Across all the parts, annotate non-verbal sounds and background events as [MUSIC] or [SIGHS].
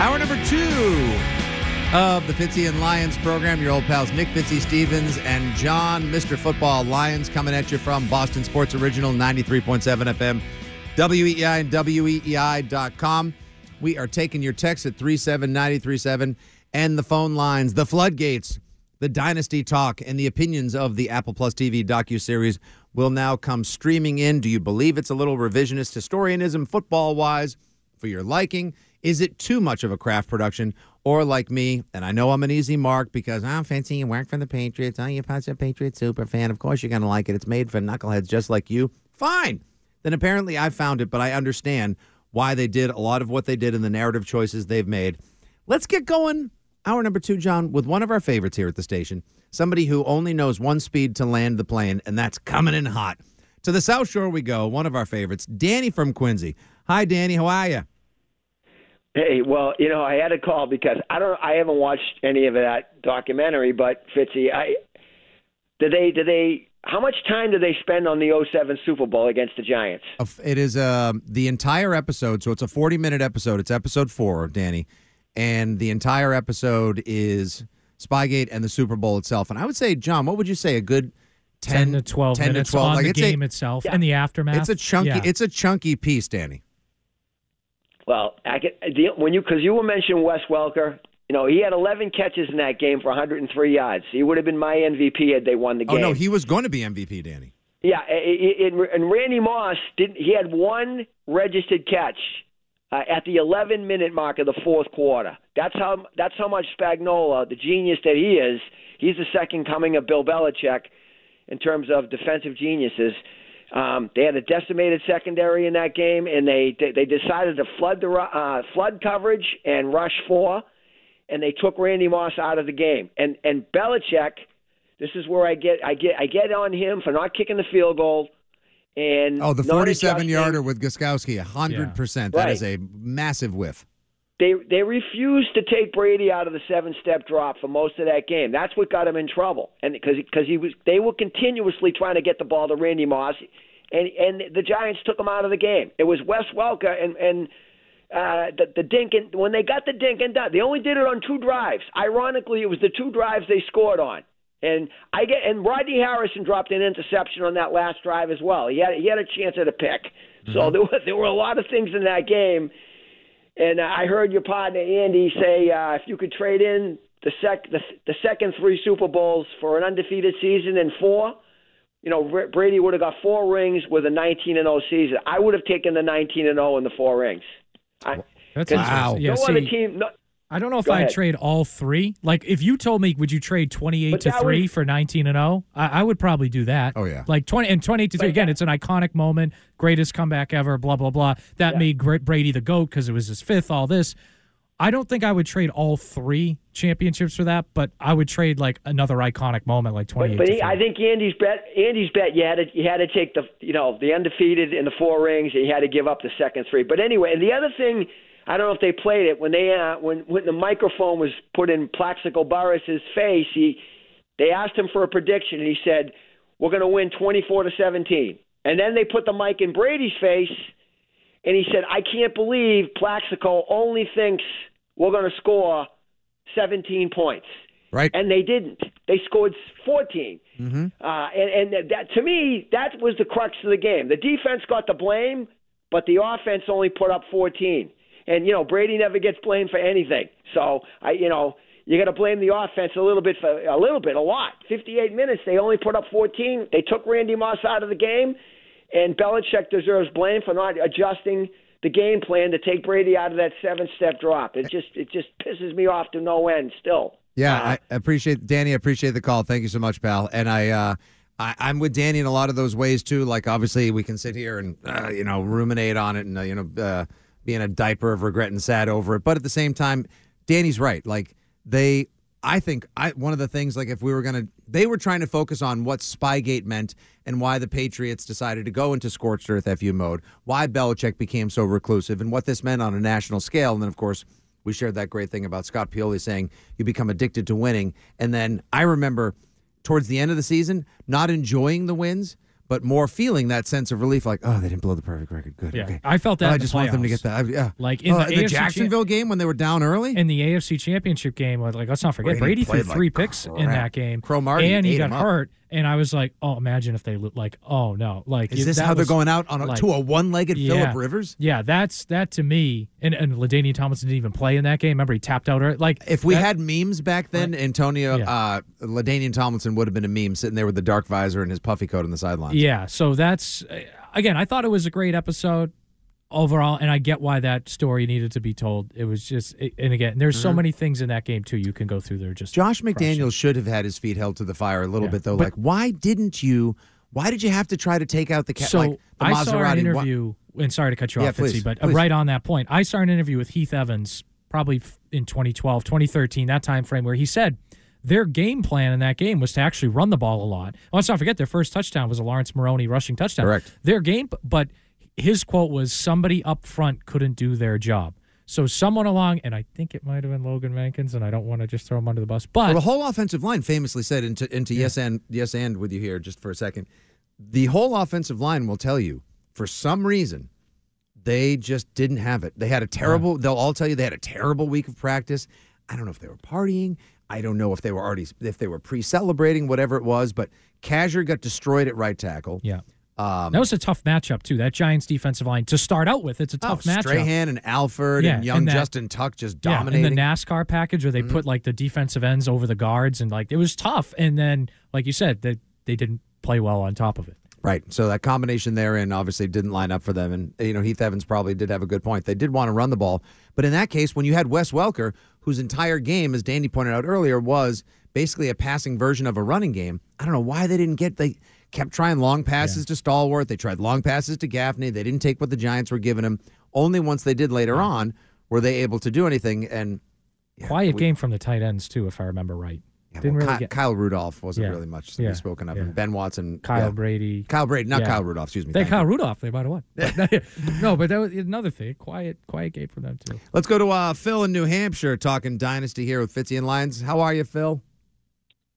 Hour number two of the Fitzy and Lyons program. Your old pals Nick Fitzy Stevens and John, Mr. Football Lyons, coming at you from Boston Sports Original 93.7 FM, WEEI and WEEI.com. We are taking your texts at 37937 and the phone lines, the floodgates, the dynasty talk, and the opinions of the Apple Plus TV docu-series will now come streaming in. Do you believe it's a little revisionist historianism, football-wise, for your liking? Is it too much of a Kraft production? Or like me, and I know I'm an easy mark because I'm fancy and work for the Patriots. You're a Patriot super fan. Of course you're going to like it. It's made for knuckleheads just like you. Fine. Then apparently I found it, but I understand why they did a lot of what they did and the narrative choices they've made. Let's get going. Hour number two, John, with one of our favorites here at the station. Somebody who only knows one speed to land the plane, and that's coming in hot. To the South Shore we go. One of our favorites, Danny from Quincy. Hi, Danny. How are you? Hey, well, you know, I had a call because I don't, I haven't watched any of that documentary, but Fitzy, I did they, did they, how much time do they spend on the 07 Super Bowl against the Giants? It is uh, the entire episode, so it's a 40 minute episode. It's episode four, Danny. And the entire episode is Spygate and the Super Bowl itself. And I would say, John, what would you say? A good 10, 10 to 12 10 minutes to 12. on like the game a, itself and the aftermath. It's a chunky. Yeah. It's a chunky piece, Danny. Well, I get, the, when you because you were mentioning Wes Welker, you know he had 11 catches in that game for 103 yards. He would have been my MVP had they won the game. Oh no, he was going to be MVP, Danny. Yeah, and and Randy Moss didn't. He had one registered catch uh, at the 11 minute mark of the fourth quarter. That's how that's how much Spagnuolo, the genius that he is, he's the second coming of Bill Belichick in terms of defensive geniuses. Um, they had a decimated secondary in that game, and they they, they decided to flood the uh, flood coverage and rush four, and they took Randy Moss out of the game. And and Belichick, this is where I get I get I get on him for not kicking the field goal. And Oh, the forty-seven yarder with Gostkowski, 100%. That Right. is a massive whiff. They they refused to take Brady out of the seven step drop for most of that game. That's what got him in trouble. And because because he was they were continuously trying to get the ball to Randy Moss, and and the Giants took him out of the game. It was Wes Welker and and. Uh, the, the dink and when they got the dink and done, they only did it on two drives. Ironically, it was the two drives they scored on. And I get and Rodney Harrison dropped an interception on that last drive as well. He had he had a chance at a pick. So there were there were a lot of things in that game. And uh, I heard your partner Andy say uh, if you could trade in the sec the, the second three Super Bowls for an undefeated season and four, you know Br- Brady would have got four rings with a 19 and 0 season. I would have taken the 19 and 0 and the four rings. I, That's 'cause interesting. Yeah, no other see- team. No, I don't know if I'd trade all three. Like, if you told me, would you trade 28 But to 3 was- for 19 and 0? I, I would probably do that. Oh, yeah. Like 20 and 28 to 3. But Again, that- it's an iconic moment, greatest comeback ever, blah, blah, blah. That made Gra- Brady the GOAT because it was his fifth, all this. I don't think I would trade all three championships for that, but I would trade like another iconic moment like 28 But, but he, I think Andy's bet. Andy's bet. You had to you had to take the you know the undefeated in the four rings. And you had to give up the second three. But anyway, and the other thing, I don't know if they played it when they uh, when when the microphone was put in Plaxico Burress's face. He they asked him for a prediction, and he said, "We're going to win 24 to 17." And then they put the mic in Brady's face, and he said, "I can't believe Plaxico only thinks we're going to score 17 points." Right. and they didn't. They scored 14. Mm-hmm. Uh, and, and that to me, that was the crux of the game. The defense got the blame, but the offense only put up 14. And you know, Brady never gets blamed for anything. So I, you know, you got to blame the offense a little bit for a little bit, a lot. 58 minutes, they only put up 14. They took Randy Moss out of the game, and Belichick deserves blame for not adjusting the game plan to take Brady out of that seven-step drop. It just it just pisses me off to no end. Still. Yeah, Uh, I appreciate Danny. I appreciate the call. Thank you so much, pal. And I, uh, I, I'm with Danny in a lot of those ways too. Like obviously, we can sit here and uh, you know ruminate on it and uh, you know uh, be in a diaper of regret and sad over it. But at the same time, Danny's right. Like they, I think I one of the things like if we were gonna, they were trying to focus on what Spygate meant and why the Patriots decided to go into scorched earth FU mode, why Belichick became so reclusive, and what this meant on a national scale. And then of course. We shared that great thing about Scott Pioli saying you become addicted to winning. And then I remember towards the end of the season, not enjoying the wins, but more feeling that sense of relief, like, oh, they didn't blow the perfect record. Good. Yeah, okay. I felt that Oh, I in the just want them to get that. I- Yeah. Like in Oh, the cha- Jacksonville game when they were down early. in the AFC Championship game, like let's not forget, Brady Brady, threw like three picks in that game. Cromartie and he got hurt. And I was like, oh, imagine if they lo- like, oh no, like Is it- this how they're going out on a, like- to a one-legged Yeah. Philip Rivers? Yeah, that's that to me. And and Ladainian Tomlinson didn't even play in that game. Remember, he tapped out. early. Like If we that- had memes back then, Antonio Yeah. uh, Ladainian Tomlinson would have been a meme sitting there with the dark visor and his puffy coat on the sidelines. Yeah, so that's again. I thought it was a great episode overall, and I get why that story needed to be told. It was just, and again, there's so Mhm. many things in that game too. You can go through there. Just Josh. McDaniels should have had his feet held to the fire a little Yeah. bit, though. But- like, why didn't you? Why did you have to try to take out the cat? So like the I Maserati? saw an interview, and sorry to cut you Yeah, off, Fitzy, please, but uh, please. right on that point, I saw an interview with Heath Evans, probably in 2012, 2013, that time frame, where he said their game plan in that game was to actually run the ball a lot. Let's not forget their first touchdown was a Laurence Maroney rushing touchdown. Correct. Their game, but his quote was somebody up front couldn't do their job. So someone along, and I think it might have been Logan Mankins, and I don't want to just throw him under the bus, but Well, the whole offensive line famously said into into yes and yes and with you here just for a second. The whole offensive line will tell you for some reason they just didn't have it. They had a terrible. They'll all tell you they had a terrible week of practice. I don't know if they were partying. I don't know if they were already if they were pre-celebrating whatever it was. But Kaczur got destroyed at right tackle. yeah. Um, That was a tough matchup too. That Giants defensive line to start out with, it's a tough oh, matchup. Strahan and Alford Yeah, and young and that- Justin Tuck just Yeah, dominating. in the NASCAR package where they Mm-hmm. put like the defensive ends over the guards and like it was tough. And then, like you said, they they didn't play well on top of it. Right. So that combination there and obviously didn't line up for them. And, you know, Heath Evans probably did have a good point. They did want to run the ball. But in that case, when you had Wes Welker, whose entire game, as Danny pointed out earlier, was basically a passing version of a running game, I don't know why they didn't get, they kept trying long passes to Stallworth. They tried long passes to Gaffney. They didn't take what the Giants were giving him. Only once they did later on were they able to do anything. And Quiet we- game from the tight ends too, if I remember right. yeah, Didn't well, really Ky- get Kyle Rudolph wasn't Yeah. really much to Yeah. be spoken of. Yeah. And Ben Watson. Kyle yeah. Brady. Kyle Brady, not Yeah. Kyle Rudolph, excuse me. They Kyle you. Rudolph. They might have won. no, but that was another thing. Quiet, quiet game for them too. Let's go to uh, Phil in New Hampshire talking Dynasty here with Fitzy and Lyons. How are you, Phil?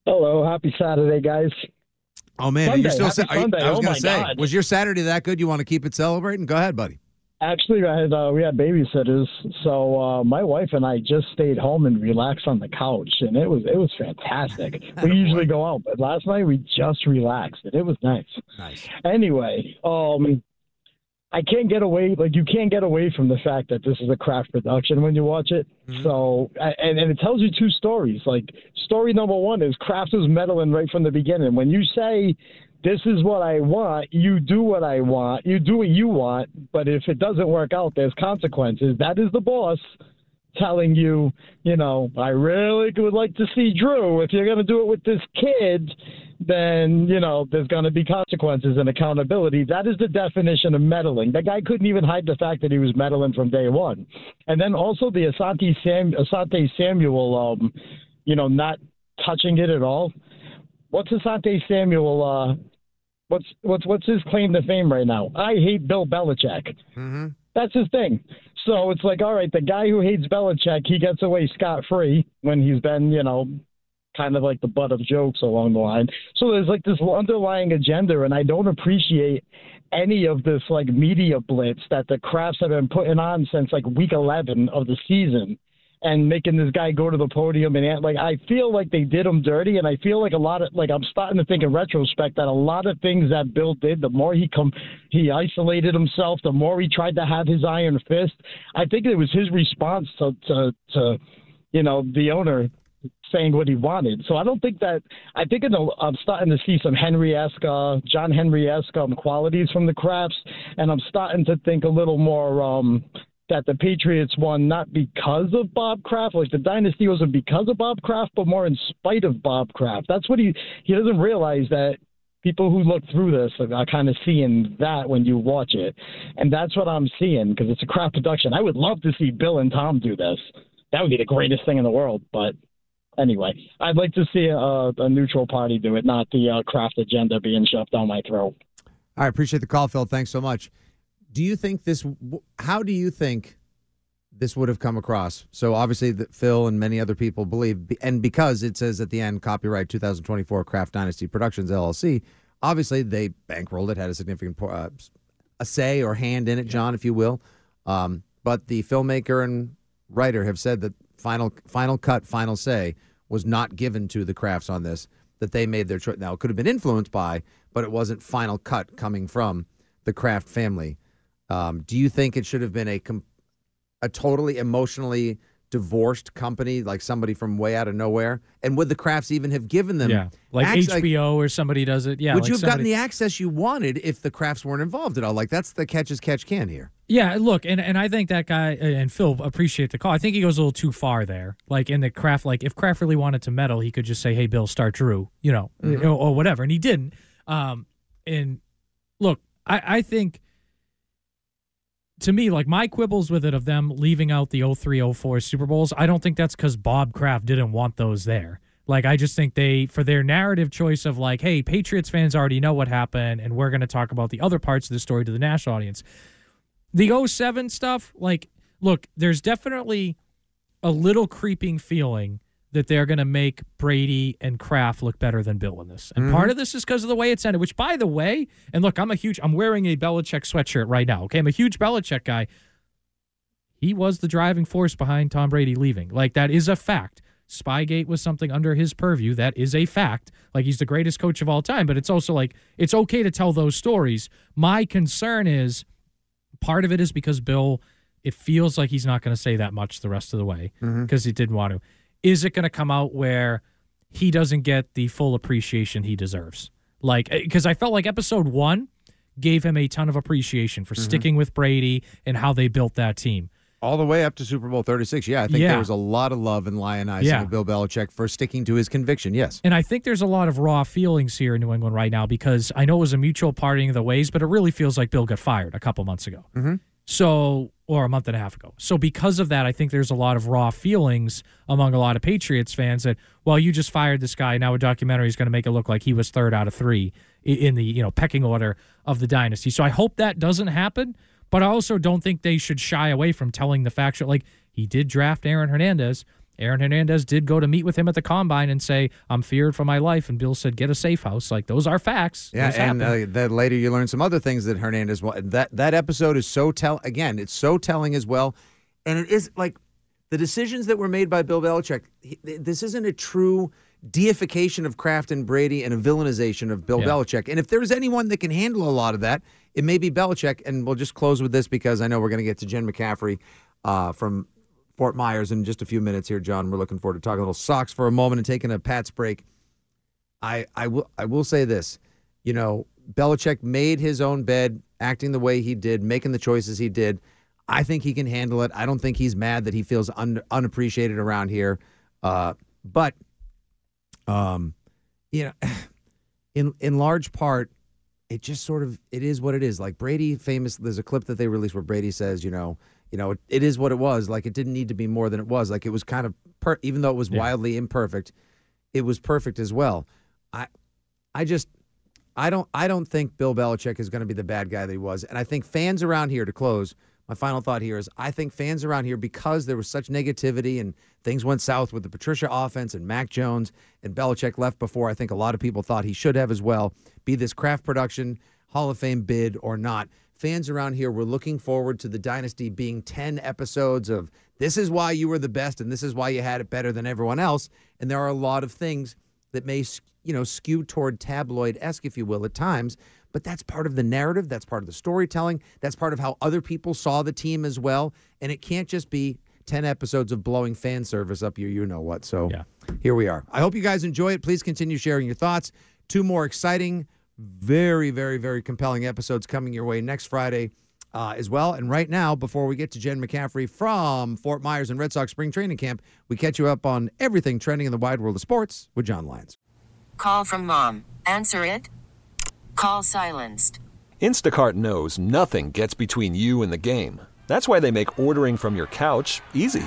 Hello, happy Saturday, guys. Oh man, Sunday, you're still. are you- I was Oh, gonna say, God. was your Saturday that good? You want to keep it celebrating? Go ahead, buddy. Actually, I had uh, we had babysitters, so uh, my wife and I just stayed home and relaxed on the couch, and it was it was fantastic. [LAUGHS] we usually go out, but last night we just relaxed, and it was nice. Nice. Anyway, um, I can't get away like you can't get away from the fact that this is a Kraft production when you watch it. Mm-hmm. So and and it tells you two stories. Like story number one is Kraft was meddling right from the beginning. When you say this is what I want, you do what I want, you do what you want. But if it doesn't work out, there's consequences. That is the boss telling you, you know, I really would like to see Drew. If you're going to do it with this kid, then, you know, there's going to be consequences and accountability. That is the definition of meddling. That guy couldn't even hide the fact that he was meddling from day one. And then also the Asante, Sam, Asante Samuel, um, you know, not touching it at all. What's Asante Samuel? Uh, what's what's what's his claim to fame right now? I hate Bill Belichick. Mm-hmm. That's his thing. So it's like, all right, the guy who hates Belichick, he gets away scot free when he's been, you know, kind of like the butt of jokes along the line. So there's like this underlying agenda, and I don't appreciate any of this like media blitz that the Krafts have been putting on since like week 11 of the season and making this guy go to the podium and like I feel like they did him dirty and I feel like a lot of like I'm starting to think in retrospect that a lot of things that Bill did the more he come he isolated himself the more he tried to have his iron fist I think it was his response to to, to you know the owner saying what he wanted. So I don't think that I think I'm starting to see some Henry-esque, uh, John Henry-esque um, qualities from the Krafts, and I'm starting to think a little more um, that the Patriots won not because of Bob Kraft, like the dynasty wasn't because of Bob Kraft, but more in spite of Bob Kraft. That's what he he doesn't realize that people who look through this are kind of seeing that when you watch it, and that's what I'm seeing because it's a Kraft production. I would love to see Bill and Tom do this. That would be the greatest thing in the world, but. Anyway, I'd like to see a, a neutral party do it, not the uh, Kraft agenda being shoved down my throat. I appreciate the call, Phil. Thanks so much do you think this? How do you think this would have come across? So obviously, that Phil and many other people believe, and because it says at the end, copyright 2024 Kraft Dynasty Productions LLC. Obviously, they bankrolled it, had a significant uh, a say or hand in it, John, if you will. Um, but the filmmaker and writer have said that final final cut, final say was not given to the Krafts on this. That they made their choice. Now it could have been influenced by, but it wasn't final cut coming from the Kraft family. Um, do you think it should have been a com- a totally emotionally divorced company, like somebody from way out of nowhere? And would the Krafts even have given them, yeah, like HBO like, or somebody does it? Yeah, would like you have somebody... gotten the access you wanted if the Krafts weren't involved at all? Like that's the catch as catch can here. Yeah, look, and, and I think that guy and Phil appreciate the call. I think he goes a little too far there. Like in the Kraft, like if Kraft really wanted to meddle, he could just say, "Hey, Bill, start Drew," you know, mm-hmm. or, or, whatever, and he didn't. Um, and look, I, I think to me, like my quibbles with it of them leaving out the 03 04 Super Bowls, I don't think that's because Bob Kraft didn't want those there. Like, I just think they, for their narrative choice of like, hey, Patriots fans already know what happened, and we're going to talk about the other parts of the story to the national audience. The 07 stuff, like, look, there's definitely a little creeping feeling that they're going to make Brady and Kraft look better than Bill in this. And mm-hmm. part of this is because of the way it's ended, which, by the way, and look, I'm a huge, I'm wearing a Belichick sweatshirt right now. Okay. I'm a huge Belichick guy. He was the driving force behind Tom Brady leaving. Like, that is a fact. Spygate was something under his purview. That is a fact. Like, he's the greatest coach of all time, but it's also like, it's okay to tell those stories. My concern is part of it is because Bill, it feels like he's not going to say that much the rest of the way because mm-hmm. he didn't want to is it going to come out where he doesn't get the full appreciation he deserves? Like, because eh, I felt like episode one gave him a ton of appreciation for mm-hmm. sticking with Brady and how they built that team. All the way up to Super Bowl 36. Yeah, I think yeah. there was a lot of love and lionizing yeah. of Bill Belichick for sticking to his conviction. Yes. And I think there's a lot of raw feelings here in New England right now because I know it was a mutual parting of the ways, but it really feels like Bill got fired a couple months ago. Mm-hmm. So, or a month and a half ago. So, because of that, I think there's a lot of raw feelings among a lot of Patriots fans that, well, you just fired this guy. Now a documentary is going to make it look like he was third out of three in the you know pecking order of the dynasty. So, I hope that doesn't happen. But I also don't think they should shy away from telling the factual. Like he did draft Aaron Hernandez. Aaron Hernandez did go to meet with him at the combine and say, "I'm feared for my life." And Bill said, "Get a safe house." Like those are facts. Yeah, those and uh, then later you learn some other things that Hernandez. That that episode is so tell again. It's so telling as well, and it is like the decisions that were made by Bill Belichick. He, this isn't a true deification of Kraft and Brady and a villainization of Bill yeah. Belichick. And if there's anyone that can handle a lot of that, it may be Belichick. And we'll just close with this because I know we're going to get to Jen McCaffrey uh, from Fort Myers in just a few minutes here, John. We're looking forward to talking a little socks for a moment and taking a Pats break. I I will I will say this, you know, Belichick made his own bed, acting the way he did, making the choices he did. I think he can handle it. I don't think he's mad that he feels un- unappreciated around here. Uh, but, um, you know, [SIGHS] in in large part, it just sort of it is what it is. Like Brady, famous. There's a clip that they released where Brady says, you know, you know, it, it is what it was. Like it didn't need to be more than it was. Like it was kind of per- even though it was Yeah. wildly imperfect, it was perfect as well. I, I just. I don't I don't think Bill Belichick is going to be the bad guy that he was. And I think fans around here to close, my final thought here is I think fans around here because there was such negativity and things went south with the Patricia offense and Mac Jones and Belichick left before I think a lot of people thought he should have as well, be this Kraft production Hall of Fame bid or not. Fans around here were looking forward to the dynasty being 10 episodes of this is why you were the best and this is why you had it better than everyone else. And there are a lot of things that may you know skew toward tabloid esque, if you will, at times. But that's part of the narrative. That's part of the storytelling. That's part of how other people saw the team as well. And it can't just be ten episodes of blowing fan service up your you know what. So yeah. here we are. I hope you guys enjoy it. Please continue sharing your thoughts. Two more exciting, very, very, very compelling episodes coming your way next Friday. Uh, as well. And right now, before we get to Jen McCaffrey from Fort Myers and Red Sox spring training camp, we catch you up on everything trending in the wide world of sports with John Lyons. Call from mom. Answer it. Call silenced. Instacart knows nothing gets between you and the game. That's why they make ordering from your couch easy.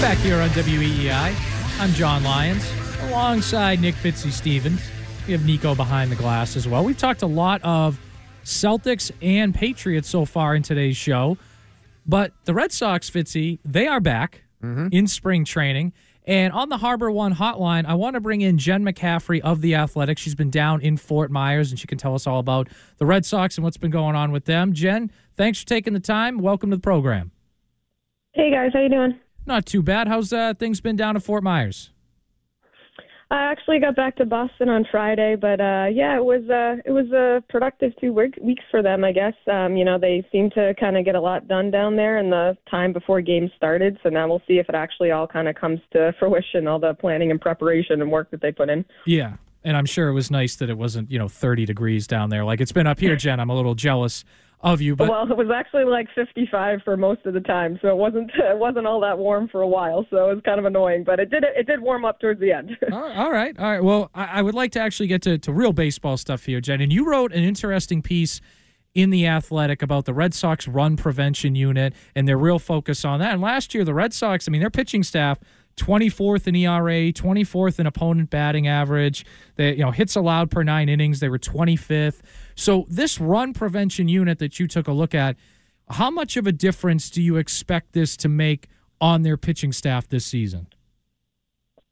Back here on WEEI, I'm John Lyons, alongside Nick Fitzy Stevens. We have Nico behind the glass as well. We've talked a lot of Celtics and Patriots so far in today's show, but the Red Sox, Fitzy, they are back mm-hmm. in spring training. And on the Harbor One hotline, I want to bring in Jen McCaffrey of The Athletic. She's been down in Fort Myers, and she can tell us all about the Red Sox and what's been going on with them. Jen, thanks for taking the time. Welcome to the program. Hey guys, how you doing? Not too bad. How's uh, things been down at Fort Myers? I actually got back to Boston on Friday, but uh yeah, it was uh it was a productive two week, weeks for them, I guess. Um, you know, they seem to kind of get a lot done down there in the time before games started, so now we'll see if it actually all kind of comes to [LAUGHS] fruition, all the planning and preparation and work that they put in. Yeah. And I'm sure it was nice that it wasn't, you know, 30 degrees down there. Like it's been up here, Jen. I'm a little jealous of you, but well, it was actually like 55 for most of the time, so it wasn't [LAUGHS] it wasn't all that warm for a while, so it was kind of annoying, but it did it did warm up towards the end. [LAUGHS] all right. All right. Well, I, I would like to actually get to, to real baseball stuff here, Jen. And you wrote an interesting piece in The Athletic about the Red Sox run prevention unit and their real focus on that. And last year, the Red Sox, I mean, their pitching staff, 24th in ERA, 24th in opponent batting average. They, you know, hits allowed per nine innings, they were 25th. So this run prevention unit that you took a look at, how much of a difference do you expect this to make on their pitching staff this season?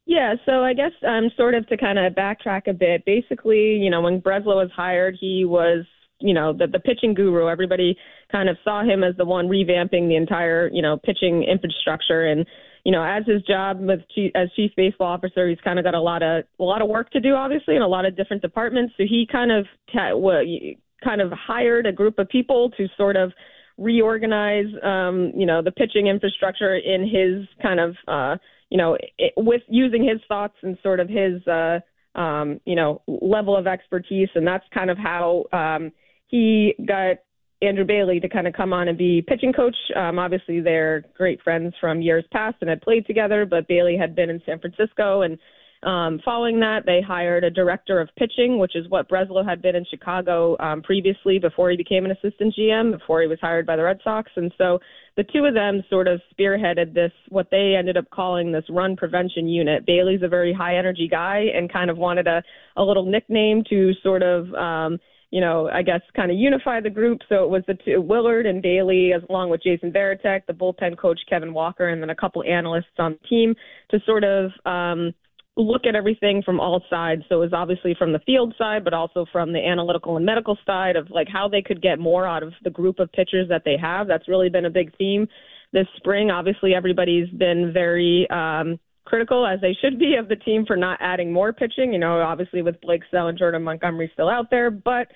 Yeah, so I guess um, sort of to kind of backtrack a bit. Basically, you know, when Breslow was hired, he was, you know, the the pitching guru. Everybody kind of saw him as the one revamping the entire, you know, pitching infrastructure. And you know, as his job with chief, as chief baseball officer, he's kind of got a lot of a lot of work to do, obviously, in a lot of different departments. So he kind of kind of hired a group of people to sort of reorganize, um, you know, the pitching infrastructure in his kind of, uh, you know, it, with using his thoughts and sort of his, uh, um, you know, level of expertise, and that's kind of how um, he got Andrew Bailey to kind of come on and be pitching coach. Um, obviously, they're great friends from years past and had played together, but Bailey had been in San Francisco and um, following that, they hired a director of pitching, which is what Breslow had been in Chicago um, previously before he became an assistant GM, before he was hired by the Red Sox. And so the two of them sort of spearheaded this, what they ended up calling this run prevention unit. Bailey's a very high energy guy and kind of wanted a, a little nickname to sort of, um, you know, I guess kind of unify the group. So it was the two, Willard and Bailey, as along with Jason Varitek, the bullpen coach Kevin Walker, and then a couple analysts on the team to sort of, um, look at everything from all sides. So it was obviously from the field side, but also from the analytical and medical side of like how they could get more out of the group of pitchers that they have. That's really been a big theme this spring. Obviously, everybody's been very um, critical, as they should be, of the team for not adding more pitching. You know, obviously with Blake Snell and Jordan Montgomery still out there, but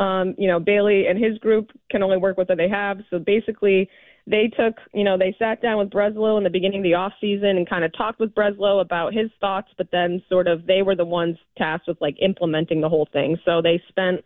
um, you know, Bailey and his group can only work with what they have. So basically, they took, you know, they sat down with Breslow in the beginning of the off season and kind of talked with Breslow about his thoughts, but then sort of they were the ones tasked with like implementing the whole thing. So they spent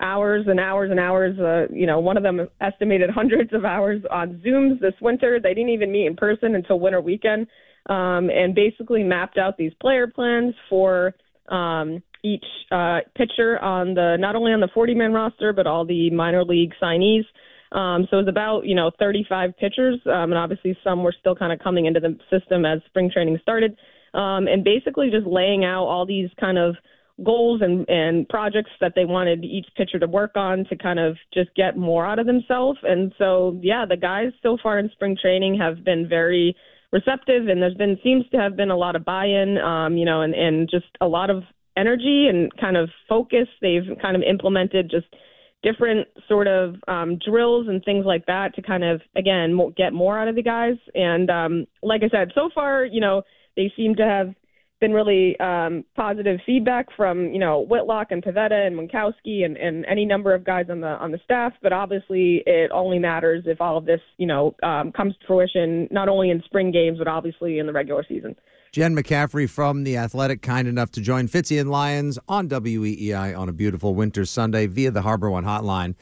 hours and hours and hours. Uh, you know, one of them estimated hundreds of hours on Zooms this winter. They didn't even meet in person until winter weekend, um, and basically mapped out these player plans for um, each uh, pitcher on the not only on the 40 man roster but all the minor league signees. Um, so it was about, you know, 35 pitchers, um, and obviously some were still kind of coming into the system as spring training started, um, and basically just laying out all these kind of goals and, and projects that they wanted each pitcher to work on to kind of just get more out of themselves. And so, yeah, the guys so far in spring training have been very receptive, and there's been seems to have been a lot of buy-in, um, you know, and, and just a lot of energy and kind of focus. They've kind of implemented just – different sort of um, drills and things like that to kind of again get more out of the guys. And um, like I said, so far, you know, they seem to have been really um, positive feedback from you know Whitlock and Pivetta and Winckowski and, and any number of guys on the on the staff. But obviously, it only matters if all of this you know um, comes to fruition, not only in spring games but obviously in the regular season. Jen McCaffrey from The Athletic, kind enough to join Fitzy and Lyons on WEEI on a beautiful winter Sunday via the Harbor One hotline.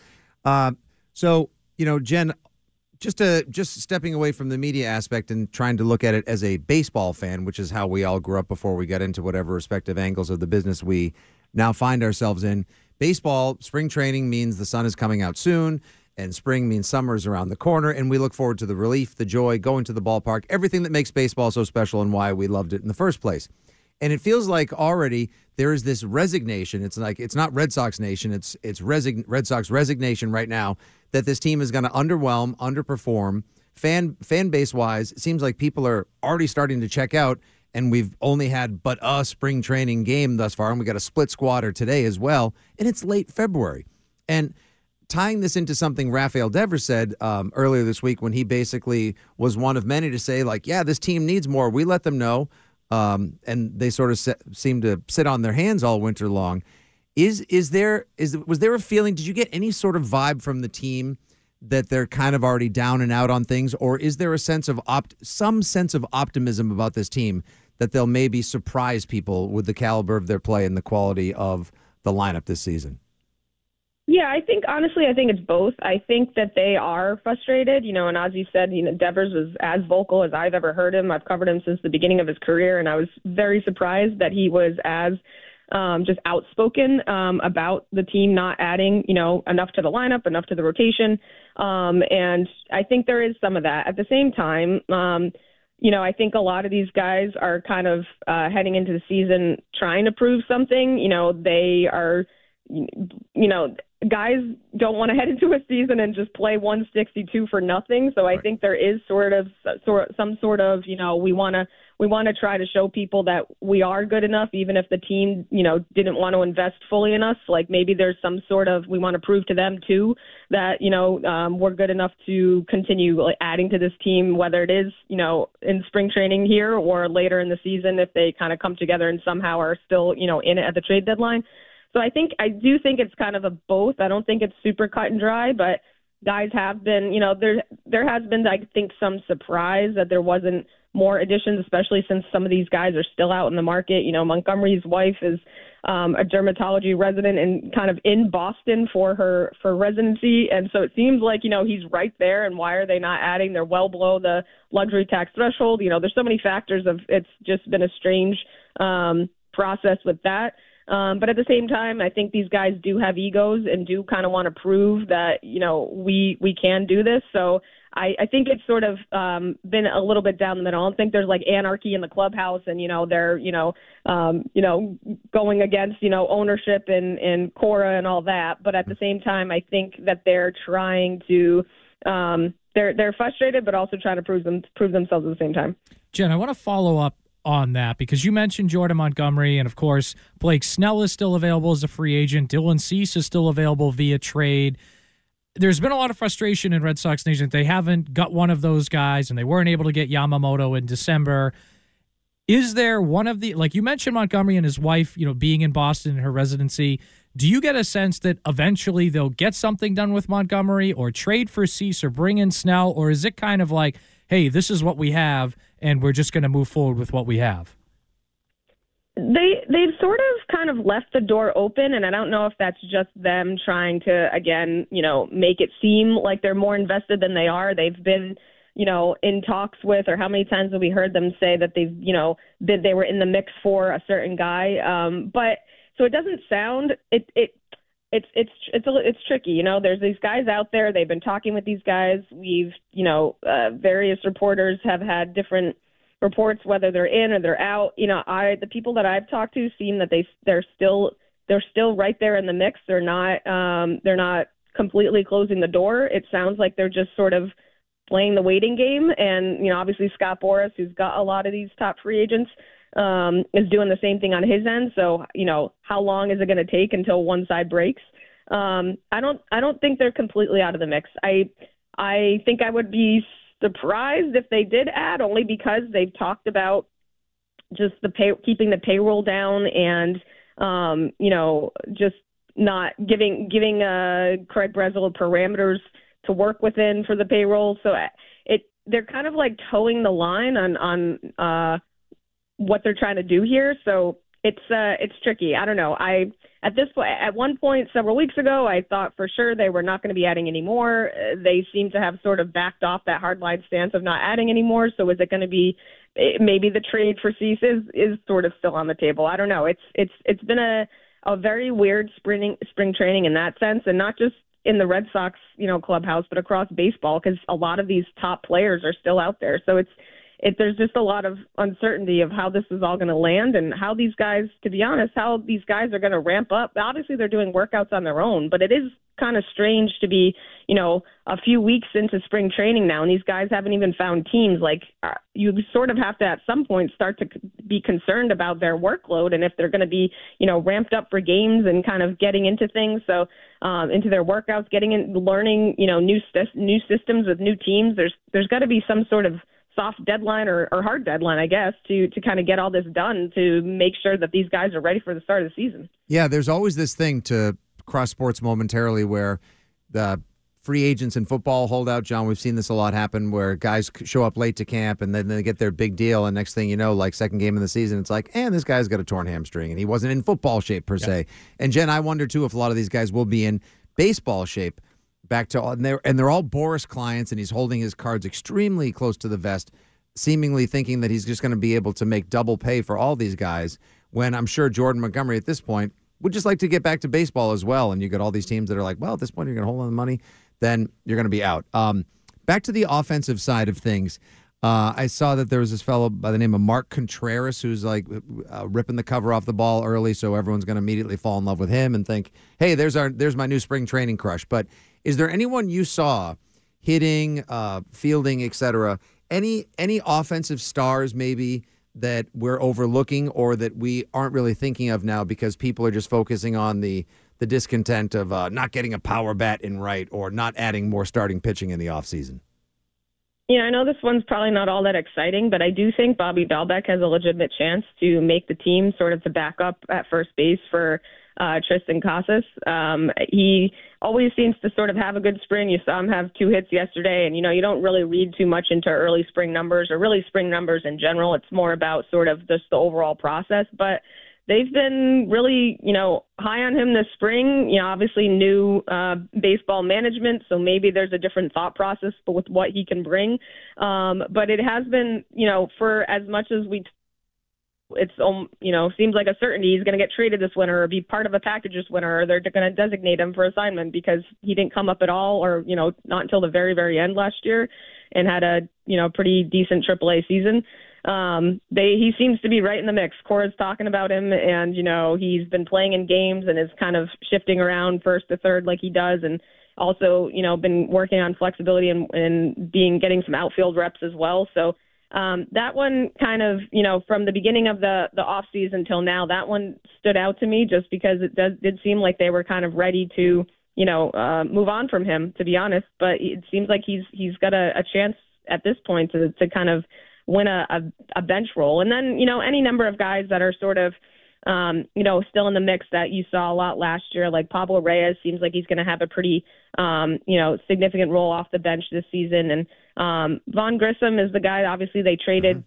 Uh, so, you know, Jen, just a, just stepping away from the media aspect and trying to look at it as a baseball fan, which is how we all grew up before we got into whatever respective angles of the business we now find ourselves in. Baseball, spring training means the sun is coming out soon and spring means summer is around the corner and we look forward to the relief the joy going to the ballpark everything that makes baseball so special and why we loved it in the first place and it feels like already there is this resignation it's like it's not red sox nation it's it's resign, red sox resignation right now that this team is going to underwhelm underperform fan fan base wise it seems like people are already starting to check out and we've only had but a spring training game thus far and we got a split squatter today as well and it's late february and tying this into something Rafael Devers said um, earlier this week when he basically was one of many to say, like, yeah, this team needs more. We let them know. Um, and they sort of se- seem to sit on their hands all winter long. Is is there is was there a feeling? Did you get any sort of vibe from the team that they're kind of already down and out on things, or is there a sense of opt some sense of optimism about this team that they'll maybe surprise people with the caliber of their play and the quality of the lineup this season? Yeah, I think honestly, I think it's both. I think that they are frustrated, you know, and as you said, you know, Devers was as vocal as I've ever heard him. I've covered him since the beginning of his career, and I was very surprised that he was as um, just outspoken um, about the team not adding, you know, enough to the lineup, enough to the rotation, um, and I think there is some of that. At the same time, um, you know, I think a lot of these guys are kind of uh, heading into the season trying to prove something. You know, they are you know, guys don't want to head into a season and just play 162 for nothing. So I right. think there is sort of sort some sort of you know we want to we want to try to show people that we are good enough, even if the team you know didn't want to invest fully in us. Like maybe there's some sort of we want to prove to them too that you know um, we're good enough to continue like, adding to this team, whether it is you know in spring training here or later in the season if they kind of come together and somehow are still you know in it at the trade deadline. So I think I do think it's kind of a both. I don't think it's super cut and dry, but guys have been, you know, there there has been I think some surprise that there wasn't more additions, especially since some of these guys are still out in the market. You know, Montgomery's wife is um, a dermatology resident and kind of in Boston for her for residency, and so it seems like you know he's right there. And why are they not adding? They're well below the luxury tax threshold. You know, there's so many factors of it's just been a strange um, process with that. Um, but at the same time, I think these guys do have egos and do kind of want to prove that you know we we can do this. So I, I think it's sort of um, been a little bit down the middle. I don't think there's like anarchy in the clubhouse, and you know they're you know um, you know going against you know ownership and and Cora and all that. But at the same time, I think that they're trying to um, they're they're frustrated, but also trying to prove them prove themselves at the same time. Jen, I want to follow up on that because you mentioned Jordan Montgomery, and of course, Blake Snell is still available as a free agent. Dylan Cease is still available via trade. There's been a lot of frustration in Red Sox Nation. They haven't got one of those guys, and they weren't able to get Yamamoto in December. Is there one of the like you mentioned Montgomery and his wife, you know, being in Boston in her residency? Do you get a sense that eventually they'll get something done with Montgomery or trade for Cease or bring in Snell, or is it kind of like, hey, this is what we have, and we're just going to move forward with what we have? They they've sort of kind of left the door open, and I don't know if that's just them trying to again, you know, make it seem like they're more invested than they are. They've been, you know, in talks with, or how many times have we heard them say that they've, you know, that they were in the mix for a certain guy? Um, but so it doesn't sound it it it's it's it's a, it's tricky. You know, there's these guys out there. They've been talking with these guys. We've you know uh, various reporters have had different reports whether they're in or they're out. You know, I the people that I've talked to seem that they they're still they're still right there in the mix. They're not um, they're not completely closing the door. It sounds like they're just sort of playing the waiting game. And you know, obviously Scott Boras, who's got a lot of these top free agents, um, is doing the same thing on his end. So you know, how long is it going to take until one side breaks? Um, I don't I don't think they're completely out of the mix. I I think I would be surprised if they did add, only because they've talked about just the pay, keeping the payroll down and um, you know just not giving giving uh, Craig Breslow parameters to work within for the payroll. So uh, it they're kind of like towing the line on on uh, what they're trying to do here. So it's uh, it's tricky. I don't know. I at this point, at one point several weeks ago, I thought for sure they were not going to be adding any more. Uh, they seem to have sort of backed off that hardline stance of not adding any more. So is it going to be eh, maybe the trade for Cease is, is sort of still on the table? I don't know. It's it's it's been a a very weird spring spring training in that sense, and not just in the Red Sox you know clubhouse, but across baseball because a lot of these top players are still out there. So it's it, there's just a lot of uncertainty of how this is all going to land and how these guys, to be honest, how these guys are going to ramp up. Obviously, they're doing workouts on their own, but it is kind of strange to be, you know, a few weeks into spring training now, and these guys haven't even found teams. Like, uh, you sort of have to at some point start to be concerned about their workload and if they're going to be, you know, ramped up for games and kind of getting into things. So, um, into their workouts, getting in, learning, you know, new st- new systems with new teams. There's there's got to be some sort of soft deadline or, or hard deadline, I guess, to to kind of get all this done to make sure that these guys are ready for the start of the season. Yeah, there's always this thing to cross sports momentarily where the free agents in football hold out. John, we've seen this a lot happen where guys show up late to camp and then they get their big deal, and next thing you know, like second game of the season, it's like, and this guy's got a torn hamstring and he wasn't in football shape per se. And Jen, I wonder too if a lot of these guys will be in baseball shape back to and they're and they're all Boras clients, and he's holding his cards extremely close to the vest, seemingly thinking that he's just going to be able to make double pay for all these guys. When I'm sure Jordan Montgomery at this point would just like to get back to baseball as well, and you got all these teams that are like, well, at this point you're going to hold on the money, then you're going to be out. Um, back to the offensive side of things. Uh, I saw that there was this fellow by the name of Mark Contreras who's like uh, ripping the cover off the ball early, so everyone's going to immediately fall in love with him and think, "Hey, there's our there's my new spring training crush." But is there anyone you saw hitting, uh, fielding, etc. Any any offensive stars maybe that we're overlooking or that we aren't really thinking of now because people are just focusing on the the discontent of uh, not getting a power bat in right or not adding more starting pitching in the offseason? Yeah, I know this one's probably not all that exciting, but I do think Bobby Dalbec has a legitimate chance to make the team sort of the backup at first base for uh, Triston Casas. Um, he always seems to sort of have a good spring. You saw him have two hits yesterday, and you know you don't really read too much into early spring numbers or really spring numbers in general. It's more about sort of just the overall process, but they've been really, you know, high on him this spring. You know, obviously new uh, baseball management, so maybe there's a different thought process with what he can bring. Um, but it has been, you know, for as much as we. It's um you know seems like a certainty he's going to get traded this winter or be part of a package this winter or they're going to designate him for assignment because he didn't come up at all or you know not until the very very end last year and had a you know pretty decent AAA season um, they he seems to be right in the mix. Cora's talking about him, and you know he's been playing in games and is kind of shifting around first to third like he does, and also you know been working on flexibility and, and being getting some outfield reps as well. So um, that one kind of you know from the beginning of the the off season till now, that one stood out to me just because it does did seem like they were kind of ready to you know uh, move on from him to be honest. But it seems like he's he's got a, a chance at this point to to kind of win a, a, a bench role. And then, you know, any number of guys that are sort of, um, you know, still in the mix that you saw a lot last year, like Pablo Reyes seems like he's going to have a pretty, um, you know, significant role off the bench this season. And um, Vaughn Grissom is the guy, obviously, they traded. Mm-hmm.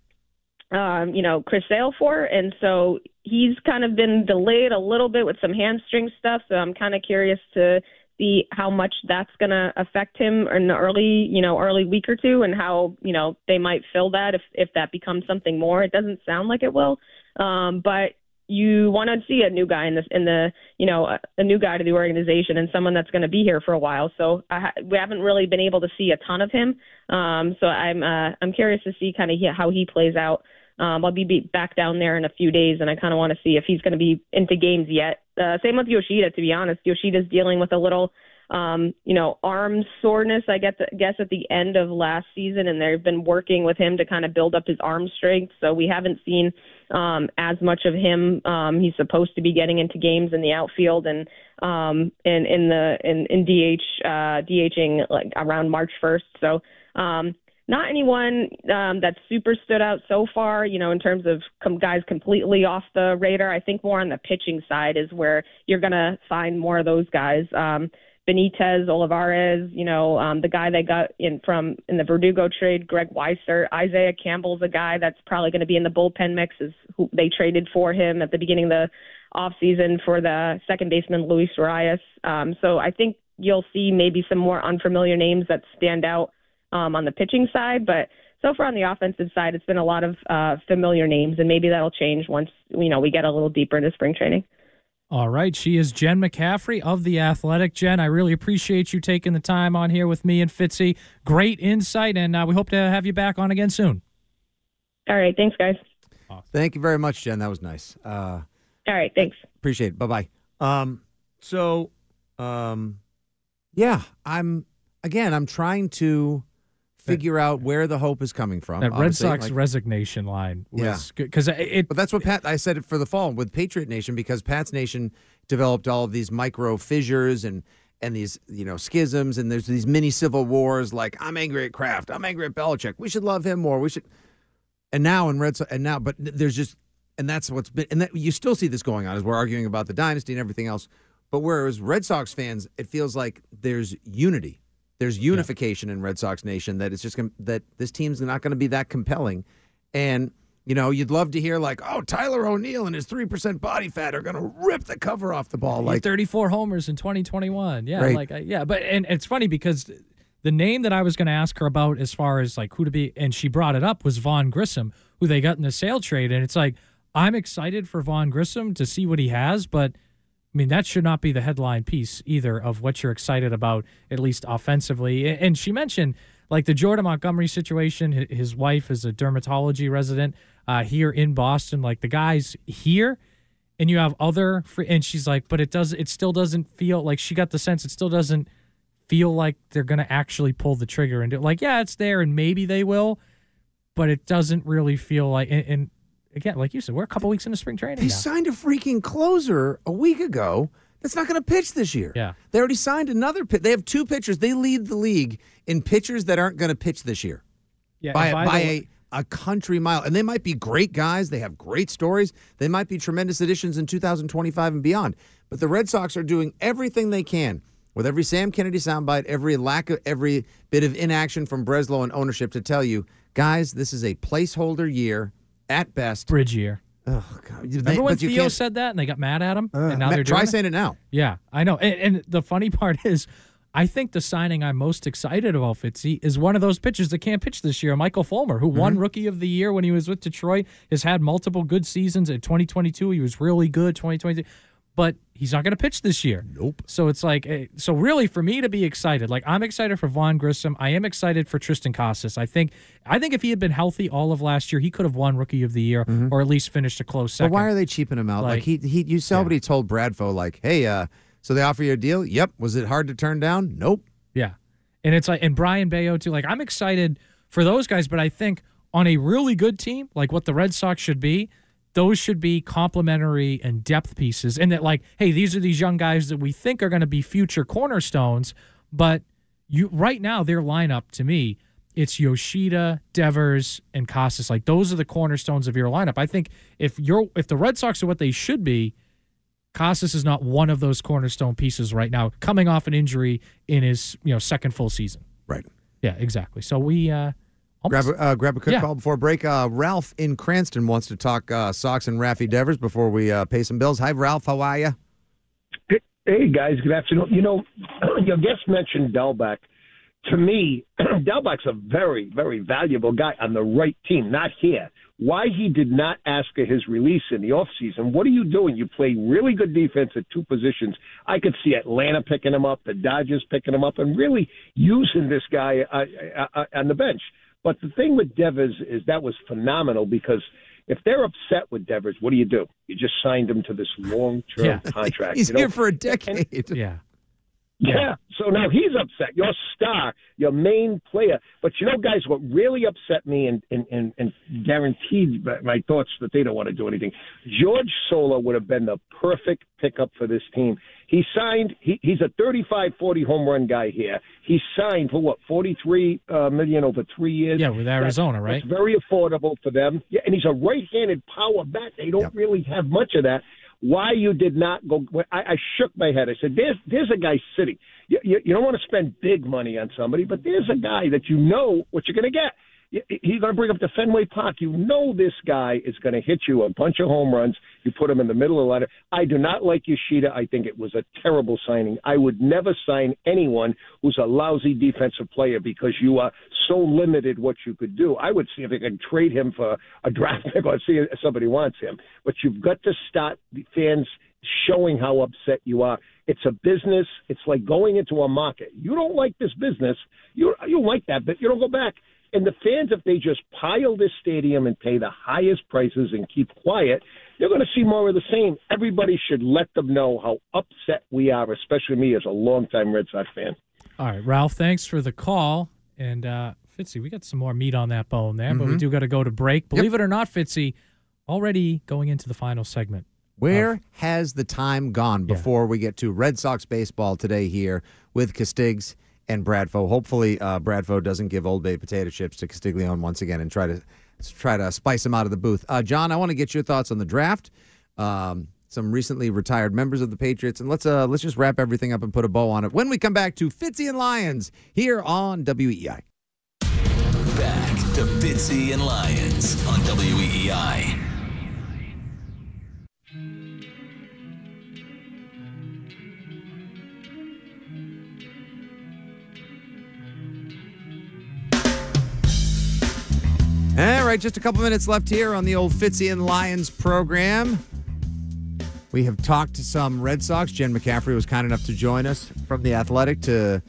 Um, you know, Chris Sale for. And so he's kind of been delayed a little bit with some hamstring stuff. So I'm kind of curious to see how much that's going to affect him in the early, you know, early week or two, and how you know they might fill that if if that becomes something more. It doesn't sound like it will, um, but you want to see a new guy in this in the you know a, a new guy to the organization and someone that's going to be here for a while. So I we haven't really been able to see a ton of him. Um, so I'm uh, I'm curious to see kind of how he plays out. Um, I'll be back down there in a few days, and I kind of want to see if he's going to be into games yet. Uh, same with Yoshida, to be honest. Yoshida's dealing with a little, um, you know, arm soreness. I the, guess at the end of last season, and they've been working with him to kind of build up his arm strength. So we haven't seen um, as much of him. Um, he's supposed to be getting into games in the outfield and um, in in the in, in DH uh, DHing like around March 1st. So um, not anyone um, that super stood out so far, you know, in terms of com- guys completely off the radar. I think more on the pitching side is where you're going to find more of those guys. Um, Benitez, Olivares, you know, um, the guy they got in from in the Verdugo trade, Greg Weissert, Isaiah Campbell's a guy that's probably going to be in the bullpen mix. Is who they traded for him at the beginning of the off season for the second baseman Luis Urías. Um, so I think you'll see maybe some more unfamiliar names that stand out um, on the pitching side, but so far on the offensive side, it's been a lot of uh, familiar names, and maybe that'll change once you know we get a little deeper into spring training. All right, she is Jen McCaffrey of the Athletic. Jen, I really appreciate you taking the time on here with me and Fitzy. Great insight, and uh, we hope to have you back on again soon. All right, thanks, guys. Awesome. Thank you very much, Jen. That was nice. Uh, All right, thanks. Appreciate it. Bye bye. Um, so, um, yeah, I'm again. I'm trying to figure out where the hope is coming from. That Red Sox like, resignation line was yeah. good because it. But that's what Pat. I said it for the fall with Patriot Nation because Pat's Nation developed all of these micro fissures and and these you know schisms and there's these mini civil wars. Like I'm angry at Kraft. I'm angry at Belichick. We should love him more. We should. And now in Red Sox, and now, but there's just, and that's what's been, and that you still see this going on as we're arguing about the dynasty and everything else. But whereas Red Sox fans, it feels like there's unity there's unification yeah. in Red Sox Nation that it's just gonna, that this team's not going to be that compelling, and you know you'd love to hear like, oh, Tyler O'Neill and his three percent body fat are going to rip the cover off the ball. Like 34 homers in 2021. Yeah, right. like yeah, but and it's funny because the name that I was going to ask her about as far as like who to be, and she brought it up was Vaughn Grissom, who they got in the Sale trade, and it's like I'm excited for Vaughn Grissom to see what he has, but I mean, that should not be the headline piece either of what you're excited about, at least offensively. And she mentioned like the Jordan Montgomery situation. His wife is a dermatology resident uh, here in Boston. Like the guy's here, and you have other free. And she's like, but it does. It still doesn't feel like she got the sense. It still doesn't feel like they're gonna actually pull the trigger and do. Like, yeah, it's there, and maybe they will, but it doesn't really feel like. and, and again, like you said, we're a couple weeks into spring training. He now. signed a freaking closer a week ago that's not going to pitch this year. Yeah. They already signed another pit. They have two pitchers. They lead the league in pitchers that aren't going to pitch this year. Yeah. By, by, by a a country mile. And they might be great guys. They have great stories. They might be tremendous additions in 2025 and beyond. But the Red Sox are doing everything they can with every Sam Kennedy soundbite, every lack of every bit of inaction from Breslow and ownership to tell you, guys, this is a placeholder year at best. Bridge year. Oh God! Remember when but Theo said that and they got mad at him? Uh, and now they're try saying it now. Yeah, I know. And, and the funny [LAUGHS] part is, I think the signing I'm most excited about, Fitzy, is one of those pitchers that can't pitch this year, Michael Fulmer, who won Mm-hmm. Rookie of the Year when he was with Detroit, has had multiple good seasons. In 2022, he was really good. 2023, but he's not going to pitch this year. Nope. So it's like, eh, so really for me to be excited, like I'm excited for Vaughn Grissom. I am excited for Triston Casas. I think, I think if he had been healthy all of last year, he could have won Rookie of the Year or at least finished a close second. But why are they cheaping him out? Like, Like- he he you somebody told Bradfo like, hey, uh, so they offer you a deal? Yep. Was it hard to turn down? Nope. Yeah. And it's like, and Brian Bayo too. Like, I'm excited for those guys, but I think on a really good team, like what the Red Sox should be, those should be complementary and depth pieces. And that, like, hey, these are these young guys that we think are going to be future cornerstones, but you right now, their lineup to me, it's Yoshida, Devers, and Casas. Like those are the cornerstones of your lineup. I think if you're if the Red Sox are what they should be, Casas is not one of those cornerstone pieces right now, coming off an injury in his you know second full season. Right. Yeah, exactly. So we uh, Grab a, uh, grab a quick Yeah. call before break. Uh, Ralph in Cranston wants to talk uh, Sox and Raffy Devers before we uh, pay some bills. Hi, Ralph. How are you? Hey guys, good afternoon. You know, [CLEARS THROAT] your guest mentioned Dalbec. To me, [CLEARS THROAT] Dalbec's a very, very valuable guy on the right team, not here. Why he did not ask for his release in the offseason, what are you doing? You play really good defense at two positions. I could see Atlanta picking him up, the Dodgers picking him up, and really using this guy uh, uh, uh, on the bench. But the thing with Devers is that was phenomenal because if they're upset with Devers, what do you do? You just signed him to this long-term Yeah. contract. He's you know? here for a decade. yeah. Yeah. So now he's upset. Your star, your main player. But you know, guys, what really upset me and and and, and guaranteed my- thoughts that they don't want to do anything. George Soler would have been the perfect pickup for this team. He signed. He, he's a 35, 40 home run guy here. He signed for what 43 uh, million over three years. Yeah, with Arizona, right? That's very affordable for them. Yeah, and he's a right-handed power bat. They don't really have much of that. Why you did not go? I, I shook my head. I said, "There's there's a guy sitting. You, you, you don't want to spend big money on somebody, but there's a guy that you know what you're going to get. He's going to bring up to Fenway Park. You know this guy is going to hit you a bunch of home runs. You put him in the middle of the ladder. I do not like Yoshida. I think it was a terrible signing. I would never sign anyone who's a lousy defensive player because you are so limited what you could do. I would see if they could trade him for a draft pick or see if somebody wants him. But you've got to start the fans showing how upset you are. It's a business. It's like going into a market. You don't like this business. You you like that, but you don't go back. And the fans, if they just pile this stadium and pay the highest prices and keep quiet, they're going to see more of the same. Everybody should let them know how upset we are, especially me as a longtime Red Sox fan. All right, Ralph, thanks for the call. And uh, Fitzy, we got some more meat on that bone there, but we Mhm. do got to go to break. Believe it or not, Fitzy, already going into the final segment. Where has the time gone before we get to Red Sox baseball today here with Castigs and Bradfo? Hopefully, uh, Bradfo doesn't give Old Bay potato chips to Castiglione once again and try to try to spice him out of the booth. Uh, John, I want to get your thoughts on the draft. Um, some recently retired members of the Patriots, and let's uh, let's just wrap everything up and put a bow on it when we come back to Fitzy and Lyons here on WEI. Back to Fitzy and Lyons on E All right, just a couple minutes left here on the old Fitzy and Lyons program. We have talked to some Red Sox. Jen McCaffrey was kind enough to join us from the Athletic to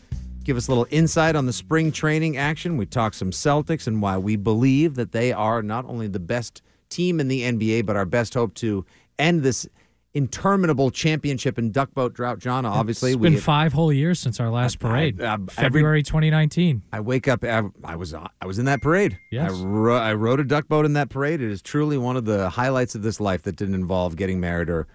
give us a little insight on the spring training action. We talked some Celtics and why we believe that they are not only the best team in the NBA, but our best hope to end this interminable championship and duck boat drought. John, obviously, It's been five whole years since our last parade, February 2019. I wake up. I, I was I was in that parade. Yes. I, ro- I rode a duck boat in that parade. It is truly one of the highlights of this life that didn't involve getting married or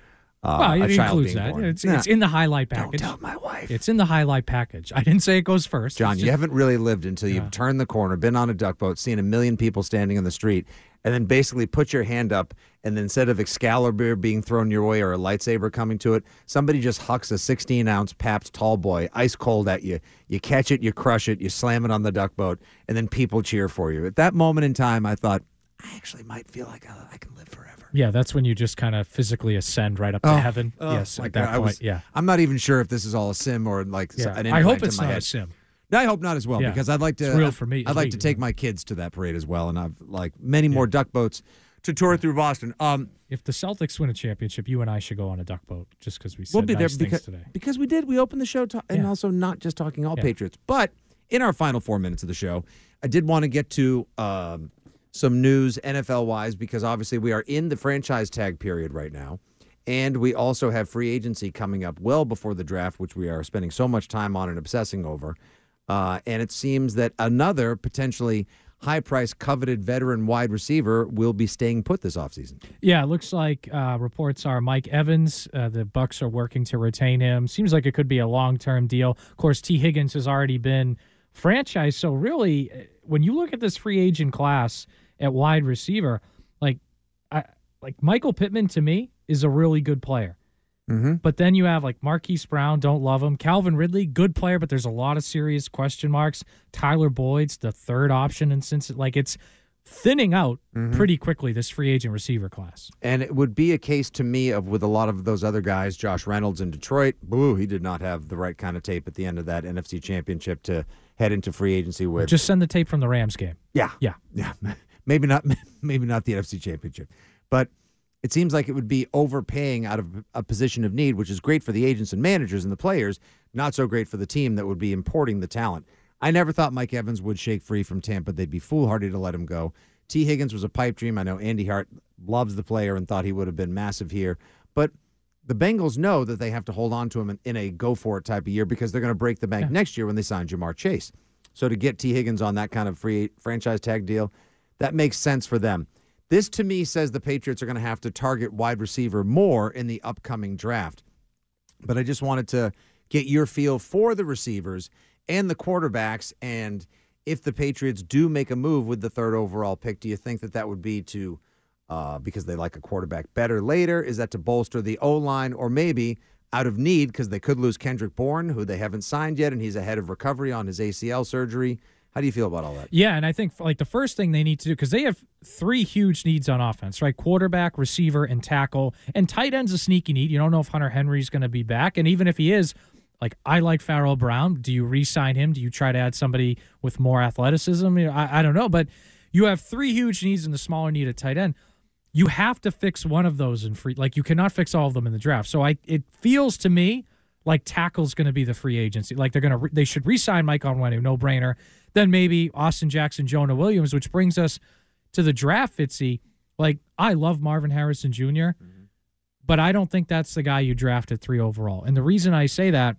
uh, well, a it child includes that. It's, Nah. it's in the highlight package. tell my wife. It's in the highlight package. I didn't say it goes first. John, It's you haven't really lived until you've turned the corner, been on a duck boat, seen a million people standing in the street, and then basically put your hand up, and then instead of Excalibur being thrown your way or a lightsaber coming to it, somebody just hucks a 16 ounce Pabst Tall Boy, ice cold at you. You catch it, you crush it, you slam it on the duck boat, and then people cheer for you. At that moment in time, I thought, I actually might feel like I, I can live forever. Yeah, that's when you just kind of physically ascend right up to Oh, heaven. oh, yes, at that God, point. was- yeah. I'm not even sure if this is all a sim or like Yeah. an I hope it's not a sim. I hope not as well Yeah. because I'd like to. It's real for me- I'd like to take my kids to that parade as well, and I've like many more duck boats to tour through Boston. Um, If the Celtics win a championship, you and I should go on a duck boat just because we said we'll be nice there things because today. because we did. We opened the show to, and Yeah. also not just talking all Yeah. Patriots, but in our final four minutes of the show, I did want to get to um, some news NFL wise because obviously we are in the franchise tag period right now. And we also have free agency coming up well before the draft, which we are spending so much time on and obsessing over. Uh, and it seems that another potentially high price, coveted veteran wide receiver will be staying put this offseason. Yeah, it looks like uh, reports are Mike Evans. Uh, the Bucs are working to retain him. Seems like it could be a long term deal. Of course, Tee Higgins has already been franchised. So really, uh, when you look at this free agent class at wide receiver, like, I like Michael Pittman to me is a really good player. Mm-hmm. But then you have like Marquise Brown, don't love him. Calvin Ridley, good player, but there's a lot of serious question marks. Tyler Boyd's the third option, and since like it's thinning out Mhm. pretty quickly this free agent receiver class. And it would be a case to me of with a lot of those other guys, Josh Reynolds in Detroit. Boo, he did not have the right kind of tape at the end of that NFC championship to head into free agency with. Just send the tape from the Rams game. Yeah. Yeah. Yeah. [LAUGHS] Maybe not [LAUGHS] maybe not the NFC championship. But it seems like it would be overpaying out of a position of need, which is great for the agents and managers and the players, not so great for the team that would be importing the talent. I never thought Mike Evans would shake free from Tampa. They'd be foolhardy to let him go. Tee Higgins was a pipe dream. I know Andy Hart loves the player and thought he would have been massive here. But the Bengals know that they have to hold on to him in, in a go for it type of year because they're going to break the bank next year when they sign Ja'Marr Chase. So to get Tee Higgins on that kind of free franchise tag deal, that makes sense for them. This to me says the Patriots are going to have to target wide receiver more in the upcoming draft. But I just wanted to get your feel for the receivers and the quarterbacks. And if the Patriots do make a move with the third overall pick, do you think that that would be to uh, because they like a quarterback better later? Is that to bolster the O line or maybe out of need because they could lose Kendrick Bourne, who they haven't signed yet, and he's ahead of recovery on his ACL surgery? How do you feel about all that? Yeah, and I think like the first thing they need to do because they have three huge needs on offense, right? Quarterback, receiver, and tackle. And tight end's a sneaky need. You don't know if Hunter Henry's going to be back, and even if he is, like I like Pharaoh Brown. Do you re-sign him? Do you try to add somebody with more athleticism? You know, I, I don't know, but you have three huge needs and the smaller need at tight end. You have to fix one of those in free. Like you cannot fix all of them in the draft. So I, it feels to me like tackle's going to be the free agency. Like they're going to, re- they should re-sign Mike Onwenu, no brainer. Then maybe Austin Jackson, Jonah Williams, which brings us to the draft. Fitzy, like I love Marvin Harrison junior but I don't think that's the guy you draft at three overall. And the reason I say that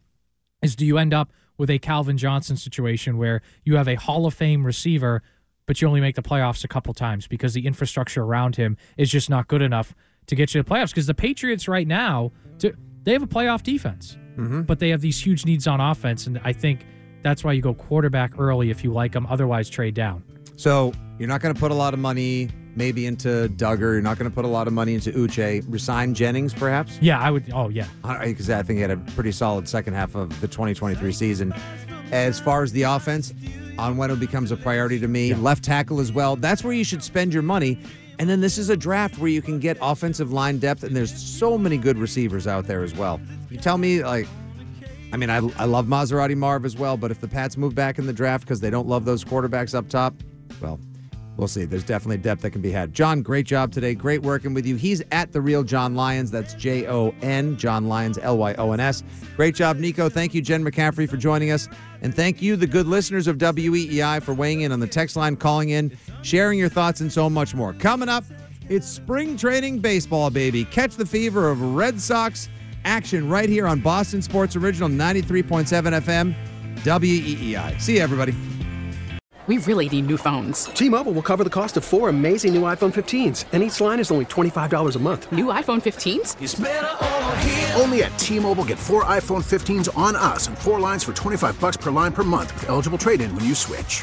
is, do you end up with a Calvin Johnson situation where you have a Hall of Fame receiver, but you only make the playoffs a couple times because the infrastructure around him is just not good enough to get you to the playoffs? Because the Patriots right now, to, they have a playoff defense, Mm-hmm. but they have these huge needs on offense, and I think that's why you go quarterback early if you like them. Otherwise, trade down. So you're not going to put a lot of money maybe into Dugger. You're not going to put a lot of money into Uche. Resign Jennings, perhaps? Yeah, I would. Oh, yeah. Because I think he had a pretty solid second half of the 2023 season. As far as the offense, Onwenu becomes a priority to me. Left tackle as well. That's where you should spend your money. And then this is a draft where you can get offensive line depth, and there's so many good receivers out there as well. You tell me, like, I mean, I, I love Maserati Marv as well, but if the Pats move back in the draft because they don't love those quarterbacks up top, well, we'll see. There's definitely depth that can be had. John, great job today. Great working with you. He's at the real John Lyons. That's J O N, John Lyons, L Y O N S. Great job, Nico. Thank you, Jen McCaffrey, for joining us. And thank you, the good listeners of WEEI, for weighing in on the text line, calling in, sharing your thoughts, and so much more. Coming up, it's spring training baseball, baby. Catch the fever of Red Sox action right here on Boston Sports Original 93.7 FM, WEEI. See you, everybody. We really need new phones. T-Mobile will cover the cost of four amazing new iPhone 15s, and each line is only $25 a month. New iPhone 15s? Only at T-Mobile get four iPhone 15s on us and four lines for 25 bucks per line per month with eligible trade-in when you switch.